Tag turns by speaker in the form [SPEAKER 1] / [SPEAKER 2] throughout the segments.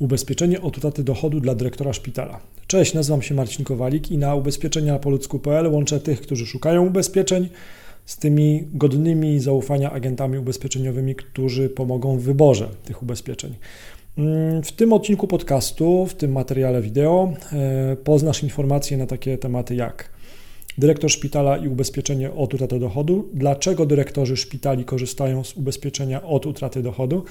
[SPEAKER 1] Ubezpieczenie od utraty dochodu dla dyrektora szpitala. Cześć, nazywam się Marcin Kowalik i na ubezpieczenia po ludzku.pl łączę tych, którzy szukają ubezpieczeń z tymi godnymi zaufania agentami ubezpieczeniowymi, którzy pomogą w wyborze tych ubezpieczeń. Mm, w tym odcinku podcastu, w tym materiale wideo e, poznasz informacje na takie tematy jak dyrektor szpitala i ubezpieczenie od utraty dochodu, dlaczego dyrektorzy szpitali korzystają z ubezpieczenia od utraty dochodu,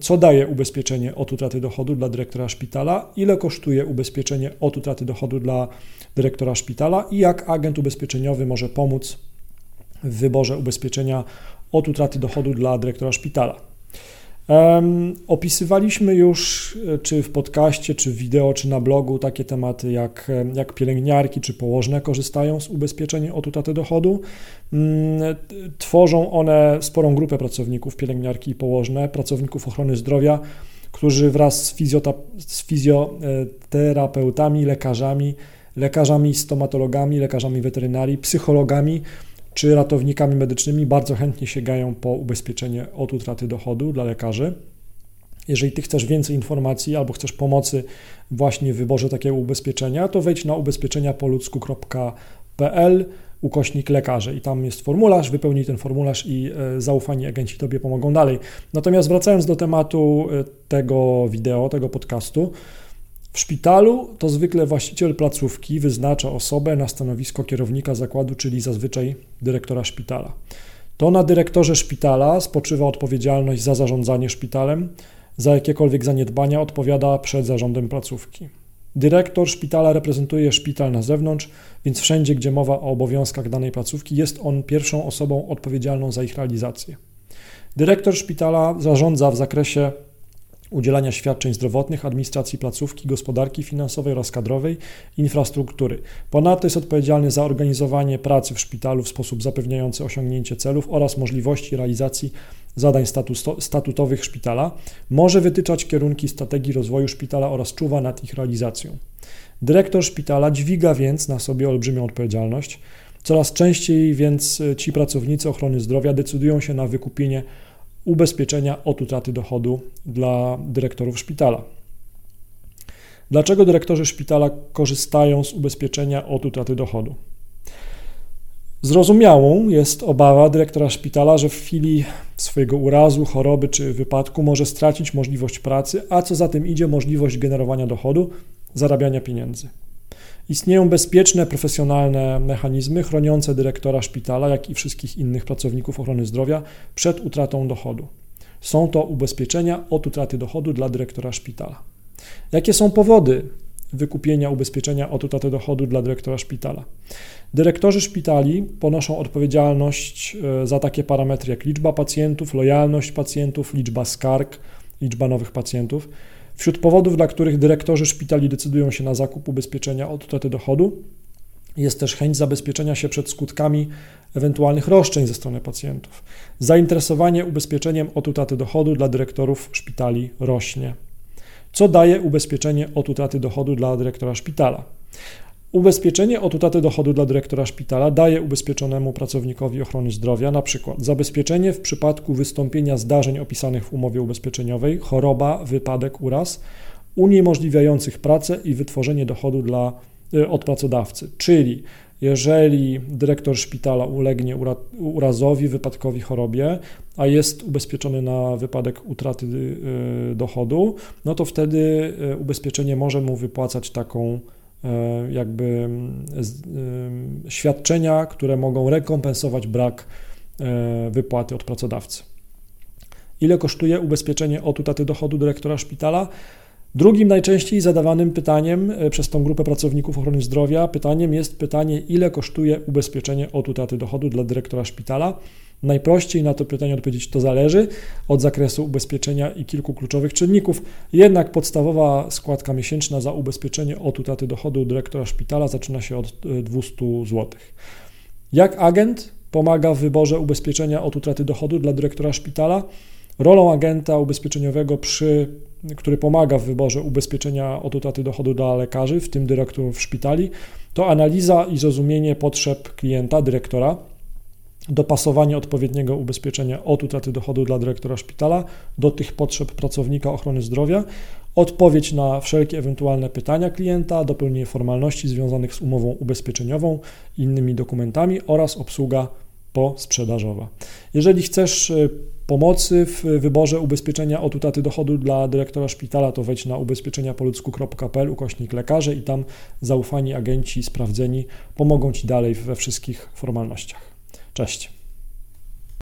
[SPEAKER 1] co daje ubezpieczenie od utraty dochodu dla dyrektora szpitala, ile kosztuje ubezpieczenie od utraty dochodu dla dyrektora szpitala i jak agent ubezpieczeniowy może pomóc w wyborze ubezpieczenia od utraty dochodu dla dyrektora szpitala. Opisywaliśmy już, e, czy w podcaście, czy wideo, czy na blogu, takie tematy jak, jak pielęgniarki czy położne korzystają z ubezpieczeń od utraty dochodu. Mm, tworzą one sporą grupę pracowników, pielęgniarki i położne, pracowników ochrony zdrowia, którzy wraz z, z fizjoterapeutami, lekarzami, lekarzami stomatologami, lekarzami weterynarii, psychologami czy ratownikami medycznymi bardzo chętnie sięgają po ubezpieczenie od utraty dochodu dla lekarzy. Jeżeli Ty chcesz więcej informacji albo chcesz pomocy właśnie w wyborze takiego ubezpieczenia, to wejdź na ubezpieczeniapoludzku.pl ukośnik lekarze i tam jest formularz, wypełnij ten formularz i e, zaufani agenci Tobie pomogą dalej. Natomiast wracając do tematu e, tego wideo, tego podcastu, w szpitalu to zwykle właściciel placówki wyznacza osobę na stanowisko kierownika zakładu, czyli zazwyczaj dyrektora szpitala. To na dyrektorze szpitala spoczywa odpowiedzialność za zarządzanie szpitalem, za jakiekolwiek zaniedbania odpowiada przed zarządem placówki. Dyrektor szpitala reprezentuje szpital na zewnątrz, więc wszędzie, gdzie mowa o obowiązkach danej placówki, jest on pierwszą osobą odpowiedzialną za ich realizację. Dyrektor szpitala zarządza w zakresie udzielania świadczeń zdrowotnych, administracji placówki, gospodarki finansowej oraz kadrowej, infrastruktury. Ponadto jest odpowiedzialny za organizowanie pracy w szpitalu w sposób zapewniający osiągnięcie celów oraz możliwości realizacji zadań statutowych szpitala. Może wytyczać kierunki strategii rozwoju szpitala oraz czuwa nad ich realizacją. Dyrektor szpitala dźwiga więc na sobie olbrzymią odpowiedzialność. Coraz częściej więc ci pracownicy ochrony zdrowia decydują się na wykupienie ubezpieczenia od utraty dochodu dla dyrektorów szpitala. Dlaczego dyrektorzy szpitala korzystają z ubezpieczenia od utraty dochodu? Zrozumiałą jest obawa dyrektora szpitala, że w chwili swojego urazu, choroby czy wypadku może stracić możliwość pracy, a co za tym idzie możliwość generowania dochodu, zarabiania pieniędzy. Istnieją bezpieczne, profesjonalne mechanizmy chroniące dyrektora szpitala, jak i wszystkich innych pracowników ochrony zdrowia przed utratą dochodu. Są to ubezpieczenia od utraty dochodu dla dyrektora szpitala. Jakie są powody wykupienia ubezpieczenia od utraty dochodu dla dyrektora szpitala? Dyrektorzy szpitali ponoszą odpowiedzialność e, za takie parametry jak liczba pacjentów, lojalność pacjentów, liczba skarg, liczba nowych pacjentów. Wśród powodów, dla których dyrektorzy szpitali decydują się na zakup ubezpieczenia od utraty dochodu, jest też chęć zabezpieczenia się przed skutkami ewentualnych roszczeń ze strony pacjentów. Zainteresowanie ubezpieczeniem od utraty dochodu dla dyrektorów szpitali rośnie. Co daje ubezpieczenie od utraty dochodu dla dyrektora szpitala? Ubezpieczenie od utraty dochodu dla dyrektora szpitala daje ubezpieczonemu pracownikowi ochrony zdrowia przykład zabezpieczenie w przypadku wystąpienia zdarzeń opisanych w umowie ubezpieczeniowej, choroba, wypadek, uraz, uniemożliwiających pracę i wytworzenie dochodu dla, y, od pracodawcy. Czyli jeżeli dyrektor szpitala ulegnie urazowi, wypadkowi, chorobie, a jest ubezpieczony na wypadek utraty y, dochodu, no to wtedy y, ubezpieczenie może mu wypłacać taką jakby mm, e, świadczenia, które mogą rekompensować brak e, wypłaty od pracodawcy. Ile kosztuje ubezpieczenie od utraty dochodu dyrektora szpitala? Drugim najczęściej zadawanym pytaniem przez tą grupę pracowników ochrony zdrowia pytaniem jest pytanie, ile kosztuje ubezpieczenie od utraty dochodu dla dyrektora szpitala. Najprościej na to pytanie odpowiedzieć to zależy od zakresu ubezpieczenia i kilku kluczowych czynników. Jednak podstawowa składka miesięczna za ubezpieczenie od utraty dochodu dyrektora szpitala zaczyna się od 200 e, zł. Jak agent pomaga w wyborze ubezpieczenia od utraty dochodu dla dyrektora szpitala? Rolą agenta ubezpieczeniowego, przy, który pomaga w wyborze ubezpieczenia od utraty dochodu dla lekarzy, w tym dyrektorów szpitali, to analiza i zrozumienie potrzeb klienta, dyrektora dopasowanie odpowiedniego ubezpieczenia od utraty dochodu dla dyrektora szpitala do tych potrzeb pracownika ochrony zdrowia, odpowiedź na wszelkie ewentualne pytania klienta, dopełnienie formalności związanych z umową ubezpieczeniową i innymi dokumentami oraz obsługa posprzedażowa. Jeżeli chcesz y, pomocy w wyborze ubezpieczenia od utraty dochodu dla dyrektora szpitala, to wejdź na ubezpieczeniapoludzku.pl ukośnik lekarze i tam zaufani agenci sprawdzeni pomogą Ci dalej we wszystkich formalnościach. Cześć.